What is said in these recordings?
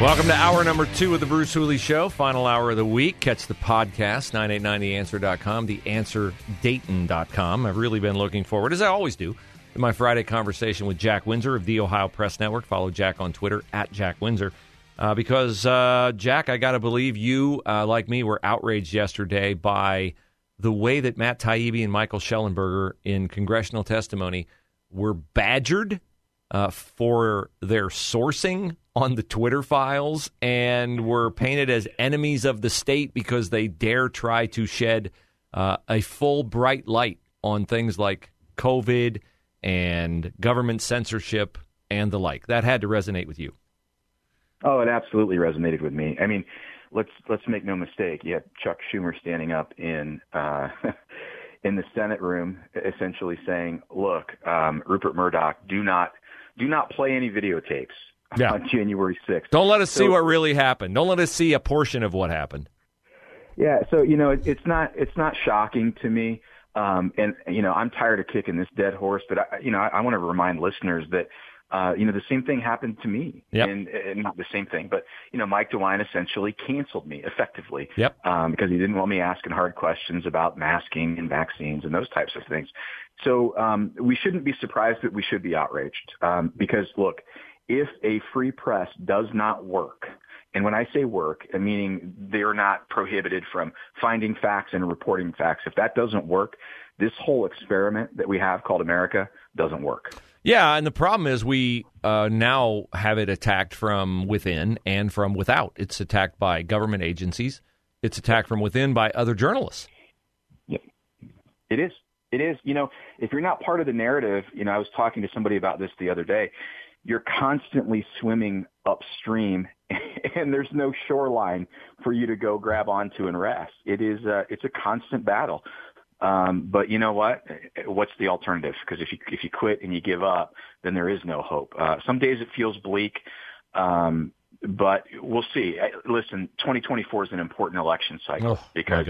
Welcome to hour number two of the Bruce Hooley Show, final hour of the week. Catch the podcast, 989theanswer.com, theanswerdayton.com. I've really been looking forward, as I always do, to my Friday conversation with Jack Windsor of the Ohio Press Network. Follow Jack on Twitter, at Jack Windsor. Uh, because, uh, Jack, I got to believe you, uh, like me, were outraged yesterday by the way that Matt Taibbi and Michael Shellenberger in congressional testimony were badgered uh, for their sourcing on the Twitter files and were painted as enemies of the state because they dare try to shed uh, a full bright light on things like COVID and government censorship and the like. That had to resonate with you. Oh, it absolutely resonated with me. I mean, let's let's make no mistake. You had Chuck Schumer standing up in uh, in the Senate room, essentially saying, "Look, um, Rupert Murdoch, do not do not play any videotapes Yeah. on January 6th. Don't let us see what really happened. Don't let us see a portion of what happened. Yeah, so you know, it, it's not it's not shocking to me, um, and you know, I'm tired of kicking this dead horse, but I, you know, I, I want to remind listeners that. Uh, you know, the same thing happened to me. Yep. And, and not the same thing, but, you know, Mike DeWine essentially canceled me effectively. Yep. Um, because he didn't want me asking hard questions about masking and vaccines and those types of things. So, um, we shouldn't be surprised that we should be outraged. Um, because look, if a free press does not work, and when I say work, meaning they're not prohibited from finding facts and reporting facts. If that doesn't work, this whole experiment that we have called America doesn't work. Yeah, and the problem is we uh, now have it attacked from within and from without. It's attacked by government agencies. It's attacked from within by other journalists. It is. It is. You know, if you're not part of the narrative, you know, I was talking to somebody about this the other day. You're constantly swimming upstream, and there's no shoreline for you to go grab onto and rest. It is. Uh, it's a constant battle. Um, but you know what? What's the alternative? Because if you if you quit and you give up, then there is no hope. Uh, some days it feels bleak, um, but we'll see. Uh, Listen, 2024 is an important election cycle Oh, because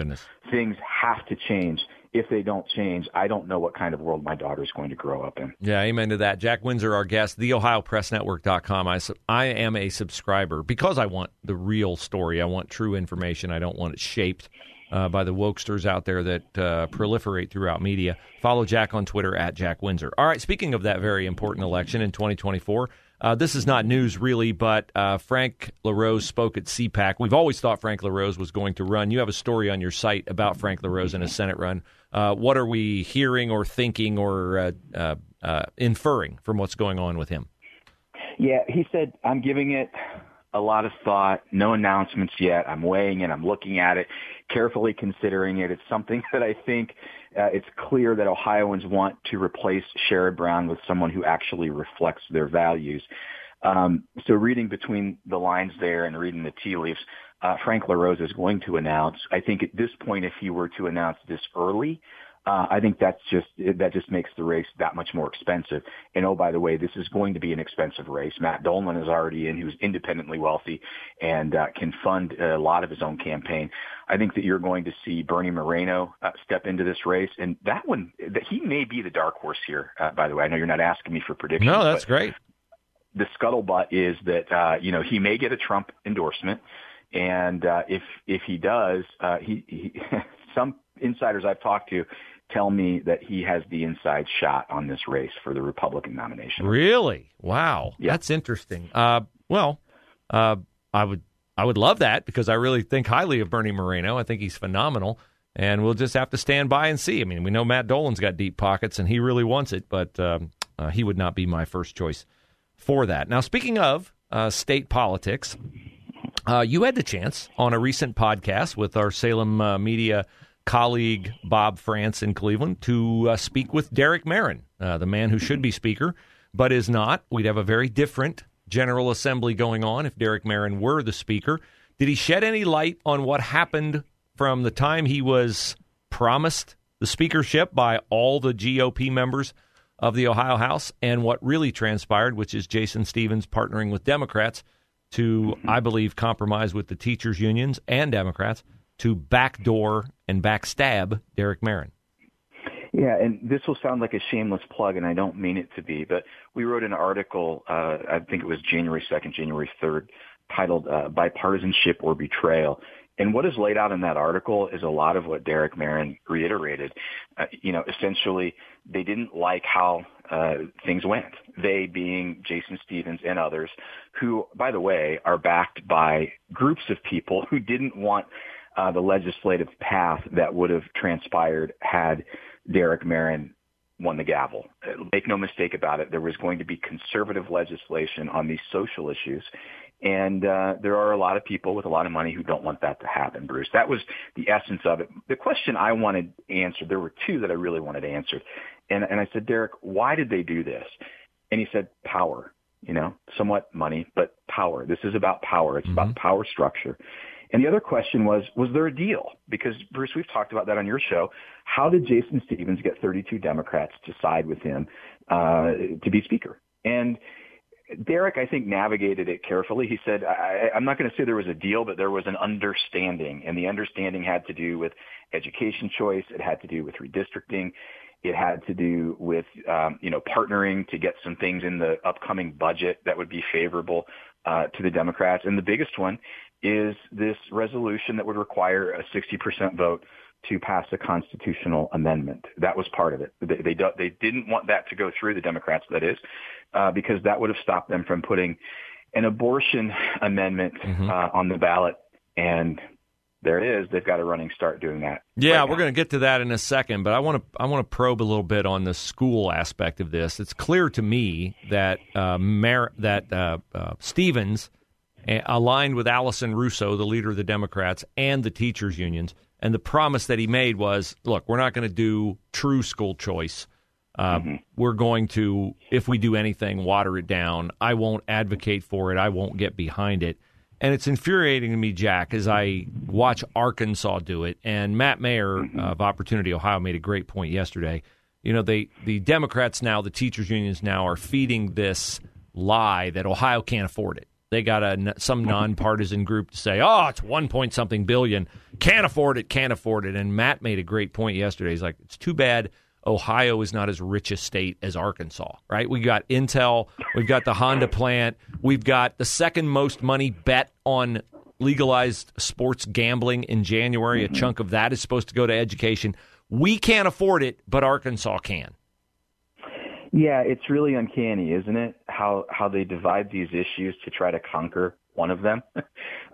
things have to change. If they don't change, I don't know what kind of world my daughter is going to grow up in. Yeah, amen to that. Jack Windsor, our guest, theohiopressnetwork.com. I, I am a subscriber because I want the real story. I want true information. I don't want it shaped uh, by the wokesters out there that uh, proliferate throughout media. Follow Jack on Twitter at Jack Windsor. All right, speaking of that very important election in 2024, uh, this is not news really, but uh, Frank LaRose spoke at CPAC. We've always thought Frank LaRose was going to run. You have a story on your site about Frank LaRose and a Senate run. Uh, what are we hearing or thinking or uh, uh, uh, inferring from what's going on with him? Yeah, he said, I'm giving it a lot of thought, no announcements yet. I'm weighing it. I'm looking at it, carefully considering it. It's something that I think uh, it's clear that Ohioans want to replace Sherrod Brown with someone who actually reflects their values. Um, so reading between the lines there and reading the tea leaves, uh, Frank LaRose is going to announce. I think at this point, if he were to announce this early, uh, I think that's just that just makes the race that much more expensive. And oh, by the way, this is going to be an expensive race. Matt Dolan is already in, who's independently wealthy and uh, can fund a lot of his own campaign. I think that you're going to see Bernie Moreno uh, step into this race, and that one, that he may be the dark horse here. Uh, by the way, I know you're not asking me for predictions. No, that's great. The scuttlebutt is that uh, you know he may get a Trump endorsement, and uh, if if he does, uh, he, he some insiders I've talked to tell me that he has the inside shot on this race for the Republican nomination. Really? Wow, Yeah. that's interesting. Uh, well, uh, I would I would love that because I really think highly of Bernie Moreno. I think he's phenomenal, and we'll just have to stand by and see. I mean, we know Matt Dolan's got deep pockets and he really wants it, but um, uh, he would not be my first choice for that. Now, speaking of uh, state politics, uh, you had the chance on a recent podcast with our Salem uh, Media colleague Bob Frantz in Cleveland to uh, speak with Derek Merrin, uh, the man who should be Speaker but is not. We'd have a very different General Assembly going on if Derek Merrin were the Speaker. Did he shed any light on what happened from the time he was promised the speakership by all the GOP members of the Ohio House and what really transpired, which is Jason Stephens partnering with Democrats to, I believe, compromise with the teachers' unions and Democrats to backdoor and backstab Derek Merrin. Yeah, and this will sound like a shameless plug, and I don't mean it to be, but we wrote an article, uh, I think it was January 2nd, January 3rd, titled uh, Bipartisanship or Betrayal. And what is laid out in that article is a lot of what Derek Merrin reiterated. Uh, you know, essentially, they didn't like how uh, things went. They being Jason Stephens and others, who, by the way, are backed by groups of people who didn't want uh, the legislative path that would have transpired had Derek Merrin won the gavel. Make no mistake about it, there was going to be conservative legislation on these social issues. And uh, there are a lot of people with a lot of money who don't want that to happen, Bruce. That was the essence of it. The question I wanted answered, there were two that I really wanted answered. And, and I said, Derek, why did they do this? And he said, power, you know, somewhat money, but power. This is about power. It's mm-hmm. about power structure. And the other question was, was there a deal? Because Bruce, we've talked about that on your show. How did Jason Stephens get 32 Democrats to side with him uh, to be Speaker? And Derek, I think, navigated it carefully. He said, I, I'm not going to say there was a deal, but there was an understanding. And the understanding had to do with education choice. It had to do with redistricting. It had to do with, um, you know, partnering to get some things in the upcoming budget that would be favorable uh, to the Democrats. And the biggest one is this resolution that would require a 60% vote to pass a constitutional amendment. That was part of it. They, they, they didn't want that to go through the Democrats, that is, uh, because that would have stopped them from putting an abortion amendment mm-hmm. uh, on the ballot. And there it is. They've got a running start doing that. Yeah, right we're going to get to that in a second, but I want to I want to probe a little bit on the school aspect of this. It's clear to me that uh, Mar- that uh, uh, Stephens aligned with Allison Russo, the leader of the Democrats, and the teachers' unions. And the promise that he made was look, we're not going to do true school choice. Uh, mm-hmm. We're going to, if we do anything, water it down. I won't advocate for it. I won't get behind it. And it's infuriating to me, Jack, as I watch Arkansas do it. And Matt Mayer mm-hmm. of Opportunity Ohio made a great point yesterday. You know, they the Democrats now, the teachers unions now, are feeding this lie that Ohio can't afford it. They got a some nonpartisan group to say, "Oh, it's one point something billion. Can't afford it. Can't afford it." And Matt made a great point yesterday. He's like, "It's too bad Ohio is not as rich a state as Arkansas, right? We got Intel, we've got the Honda plant, we've got the second most money bet on legalized sports gambling in January. A mm-hmm. chunk of that is supposed to go to education. We can't afford it, but Arkansas can. Yeah, it's really uncanny, isn't it? How how they divide these issues to try to conquer one of them.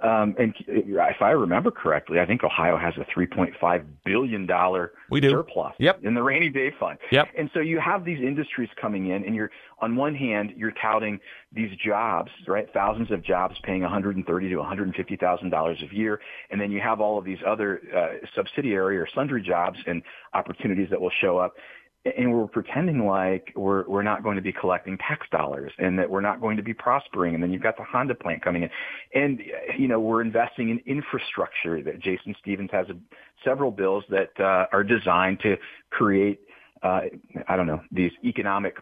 um, and if I remember correctly, I think Ohio has a 3.5 billion dollar surplus yep. in the rainy day fund. Yep. And so you have these industries coming in, and you're on one hand you're touting these jobs, right? Thousands of jobs paying 130 to 150 thousand dollars a year, and then you have all of these other uh, subsidiary or sundry jobs and opportunities that will show up and we're pretending like we're we're not going to be collecting tax dollars and that we're not going to be prospering. And then you've got the Honda plant coming in. And you know we're investing in infrastructure that Jason Stephens has a, several bills that uh, are designed to create uh, I don't know these economic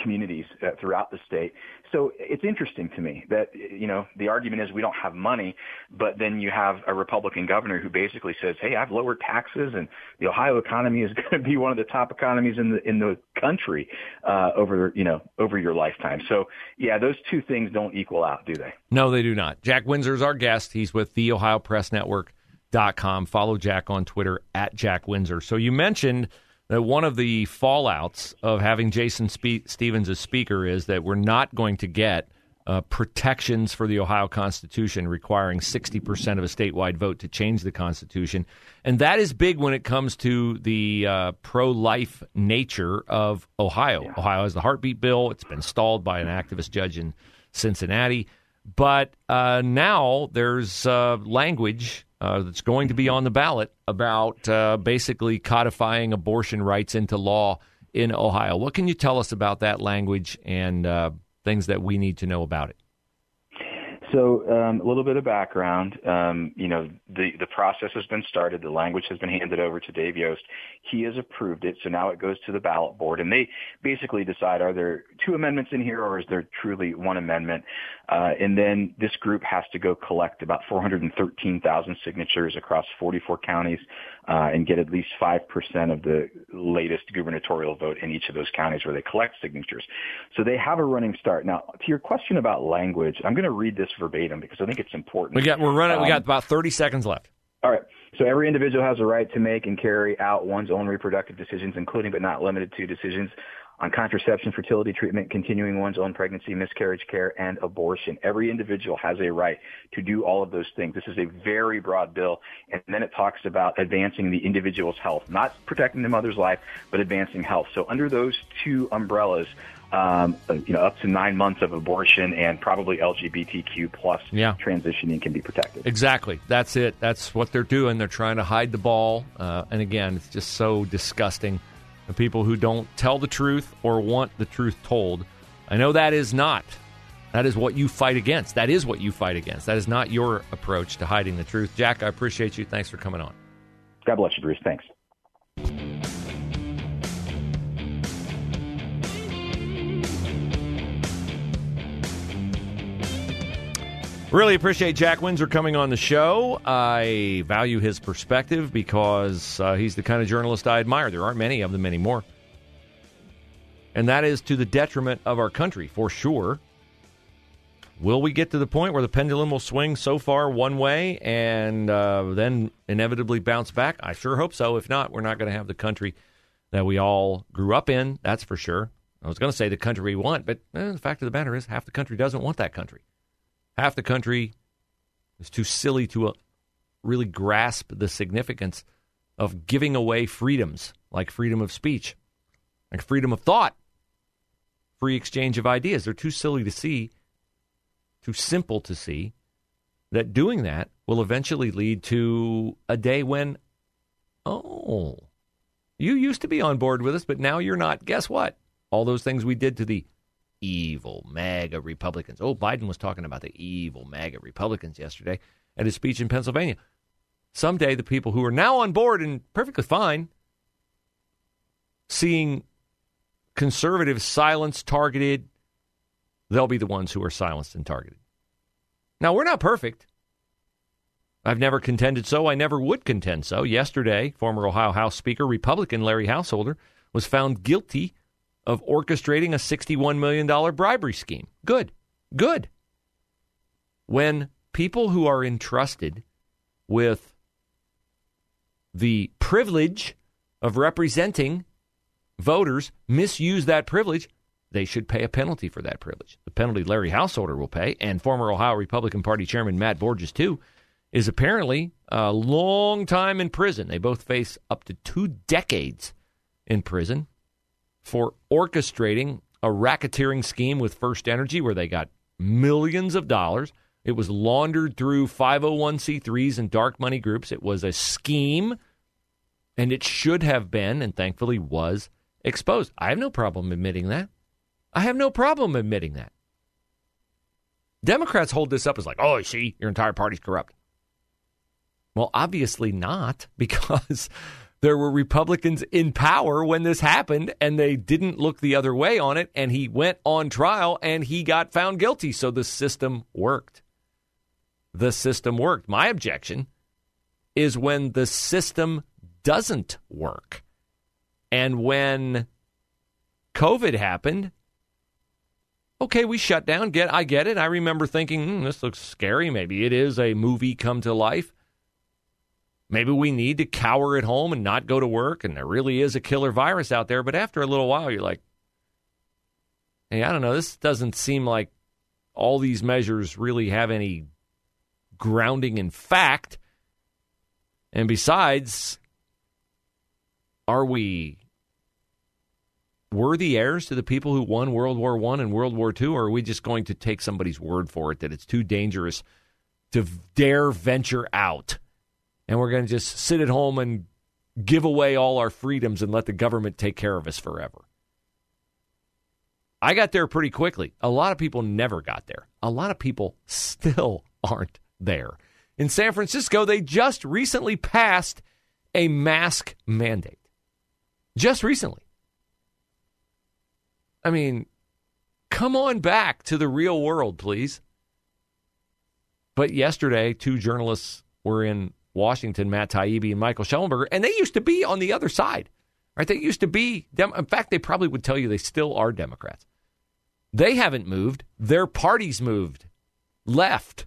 communities uh, throughout the state. So it's interesting to me that, you know, the argument is we don't have money, but then you have a Republican governor who basically says, hey, I've lowered taxes and the Ohio economy is going to be one of the top economies in the, in the country, uh, over, you know, over your lifetime. So yeah, those two things don't equal out, do they? No, they do not. Jack Windsor is our guest. He's with the Ohio Press Network. Dot com. Follow Jack on Twitter at Jack Windsor. So you mentioned that one of the fallouts of having Jason Spe- Stephens as Speaker is that we're not going to get uh, protections for the Ohio Constitution requiring 60% of a statewide vote to change the Constitution. And that is big when it comes to the uh, pro life nature of Ohio. Yeah. Ohio has the heartbeat bill, it's been stalled by an activist judge in Cincinnati. But uh, now there's uh, language uh, that's going to be on the ballot about uh, basically codifying abortion rights into law in Ohio. What can you tell us about that language and uh, things that we need to know about it? So um, a little bit of background. Um, you know, the the process has been started. The language has been handed over to Dave Yost. He has approved it. So now it goes to the ballot board, and they basically decide: are there two amendments in here, or is there truly one amendment? Uh, and then this group has to go collect about 413,000 signatures across 44 counties uh, and get at least 5% of the latest gubernatorial vote in each of those counties where they collect signatures. So they have a running start. Now, to your question about language, I'm going to read this verbatim because I think it's important. We got we're running. Um, we got um, about 30 seconds left. All right. So every individual has a right to make and carry out one's own reproductive decisions, including but not limited to decisions on contraception, fertility treatment, continuing one's own pregnancy, miscarriage care, and abortion. Every individual has a right to do all of those things. This is a very broad bill. And then it talks about advancing the individual's health, not protecting the mother's life, but advancing health. So under those two umbrellas, um, you know, up to nine months of abortion and probably LGBTQ plus yeah. transitioning can be protected. Exactly. That's it. That's what they're doing. They're trying to hide the ball. Uh, and again, it's just so disgusting people who don't tell the truth or want the truth told. I know that is not. That is what you fight against. That is what you fight against. That is not your approach to hiding the truth. Jack, I appreciate you. Thanks for coming on. God bless you, Bruce. Thanks. Really appreciate Jack Windsor coming on the show. I value his perspective because uh, he's the kind of journalist I admire. There aren't many of them anymore. And that is to the detriment of our country, for sure. Will we get to the point where the pendulum will swing so far one way and uh, then inevitably bounce back? I sure hope so. If not, we're not going to have the country that we all grew up in, that's for sure. I was going to say the country we want, but eh, the fact of the matter is half the country doesn't want that country. Half the country is too silly to uh, really grasp the significance of giving away freedoms like freedom of speech, like freedom of thought, free exchange of ideas. They're too silly to see, too simple to see that doing that will eventually lead to a day when, oh, you used to be on board with us, but now you're not. Guess what? All those things we did to the evil MAGA Republicans. Oh, Biden was talking about the evil MAGA Republicans yesterday at his speech in Pennsylvania. Someday, the people who are now on board and perfectly fine, seeing conservatives silenced, targeted, they'll be the ones who are silenced and targeted. Now, we're not perfect. I've never contended so. I never would contend so. Yesterday, former Ohio House Speaker, Republican Larry Householder, was found guilty of orchestrating a $61 million bribery scheme. Good. Good. When people who are entrusted with the privilege of representing voters misuse that privilege, they should pay a penalty for that privilege. The penalty Larry Householder will pay, and former Ohio Republican Party Chairman Matt Borges, too, is apparently a long time in prison. They both face up to two decades in prison for orchestrating a racketeering scheme with FirstEnergy where they got millions of dollars. It was laundered through 501c3s and dark money groups. It was a scheme, and it should have been, and thankfully was, exposed. I have no problem admitting that. I have no problem admitting that. Democrats hold this up as like, oh, see, your entire party's corrupt. Well, obviously not, because there were Republicans in power when this happened, and they didn't look the other way on it. And he went on trial and he got found guilty. So the system worked. The system worked. My objection is when the system doesn't work. And when COVID happened, okay, we shut down. Get I get it. I remember thinking, hmm, this looks scary. Maybe it is a movie come to life. Maybe we need to cower at home and not go to work, and there really is a killer virus out there. But after a little while, you're like, hey, I don't know. This doesn't seem like all these measures really have any grounding in fact. And besides, are we worthy heirs to the people who won World War One and World War Two, or are we just going to take somebody's word for it that it's too dangerous to dare venture out? And we're going to just sit at home and give away all our freedoms and let the government take care of us forever. I got there pretty quickly. A lot of people never got there. A lot of people still aren't there. In San Francisco, they just recently passed a mask mandate. Just recently. I mean, come on back to the real world, please. But yesterday, two journalists were in Washington, Matt Taibbi and Michael Shellenberger, and they used to be on the other side. Right? They used to be in fact, they probably would tell you they still are Democrats. They haven't moved. Their parties moved. Left.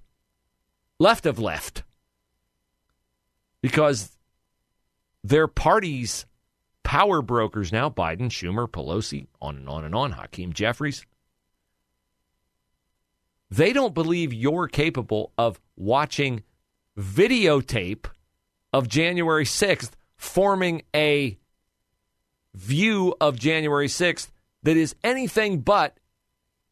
Left of left. Because their parties power brokers now Biden, Schumer, Pelosi, on and on and on, Hakeem Jeffries. They don't believe you're capable of watching videotape of January 6th, forming a view of January 6th that is anything but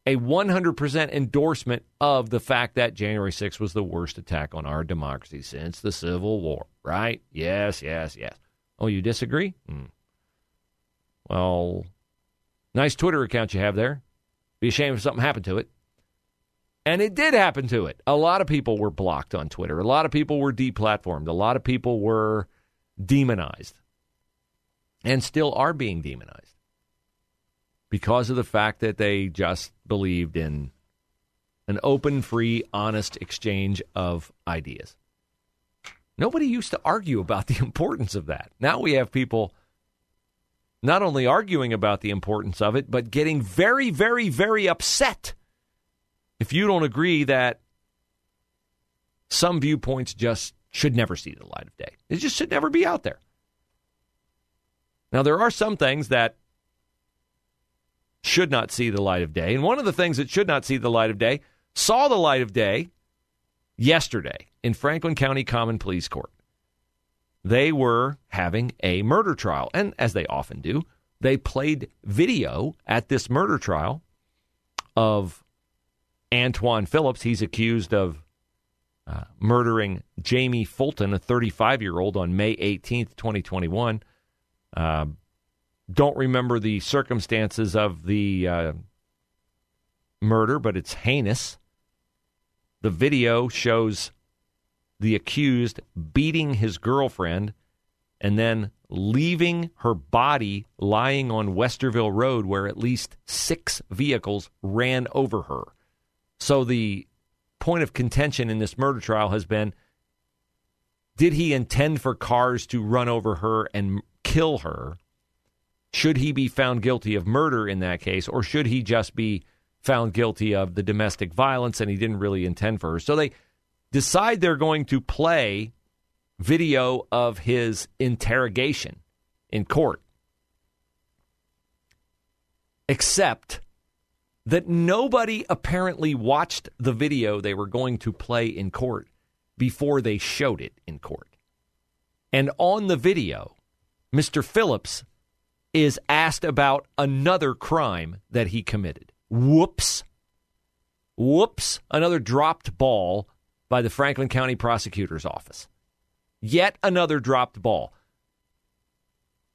a 100% endorsement of the fact that January 6th was the worst attack on our democracy since the Civil War, right? Yes, yes, yes. Oh, you disagree? Hmm. Well, nice Twitter account you have there. Be ashamed if something happened to it. And it did happen to it. A lot of people were blocked on Twitter. A lot of people were deplatformed. A lot of people were demonized and still are being demonized because of the fact that they just believed in an open, free, honest exchange of ideas. Nobody used to argue about the importance of that. Now we have people not only arguing about the importance of it, but getting very, very, very upset if you don't agree that some viewpoints just should never see the light of day. It just should never be out there. Now, there are some things that should not see the light of day. And one of the things that should not see the light of day saw the light of day yesterday in Franklin County Common Pleas Court. They were having a murder trial. And as they often do, they played video at this murder trial of Antoine Phillips. He's accused of uh, murdering Jamie Fulton, a 35 year old, on May 18th, 2021. Uh, don't remember the circumstances of the uh, murder, but it's heinous. The video shows the accused beating his girlfriend and then leaving her body lying on Westerville Road, where at least six vehicles ran over her. So the point of contention in this murder trial has been did he intend for cars to run over her and kill her? Should he be found guilty of murder in that case, or should he just be found guilty of the domestic violence and he didn't really intend for her? So they decide they're going to play video of his interrogation in court. Except that nobody apparently watched the video they were going to play in court before they showed it in court. And on the video, Mr. Phillips is asked about another crime that he committed. Whoops. Whoops. Another dropped ball by the Franklin County Prosecutor's Office. Yet another dropped ball.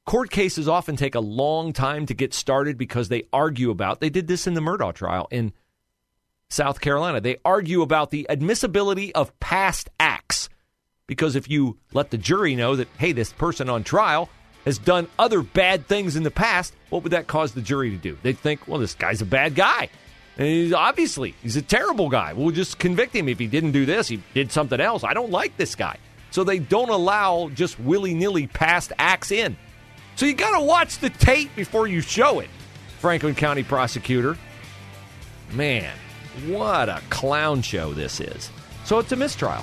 Court cases often take a long time to get started because they argue about, they did this in the Murdaugh trial in South Carolina. They argue about the admissibility of past acts. Because if you let the jury know that, hey, this person on trial has done other bad things in the past, what would that cause the jury to do? They'd think, well, this guy's a bad guy. And he's obviously, he's a terrible guy. We'll just convict him if he didn't do this, he did something else. I don't like this guy. So they don't allow just willy nilly past acts in. So you got to watch the tape before you show it. Franklin County prosecutor. Man, what a clown show this is. So it's a mistrial.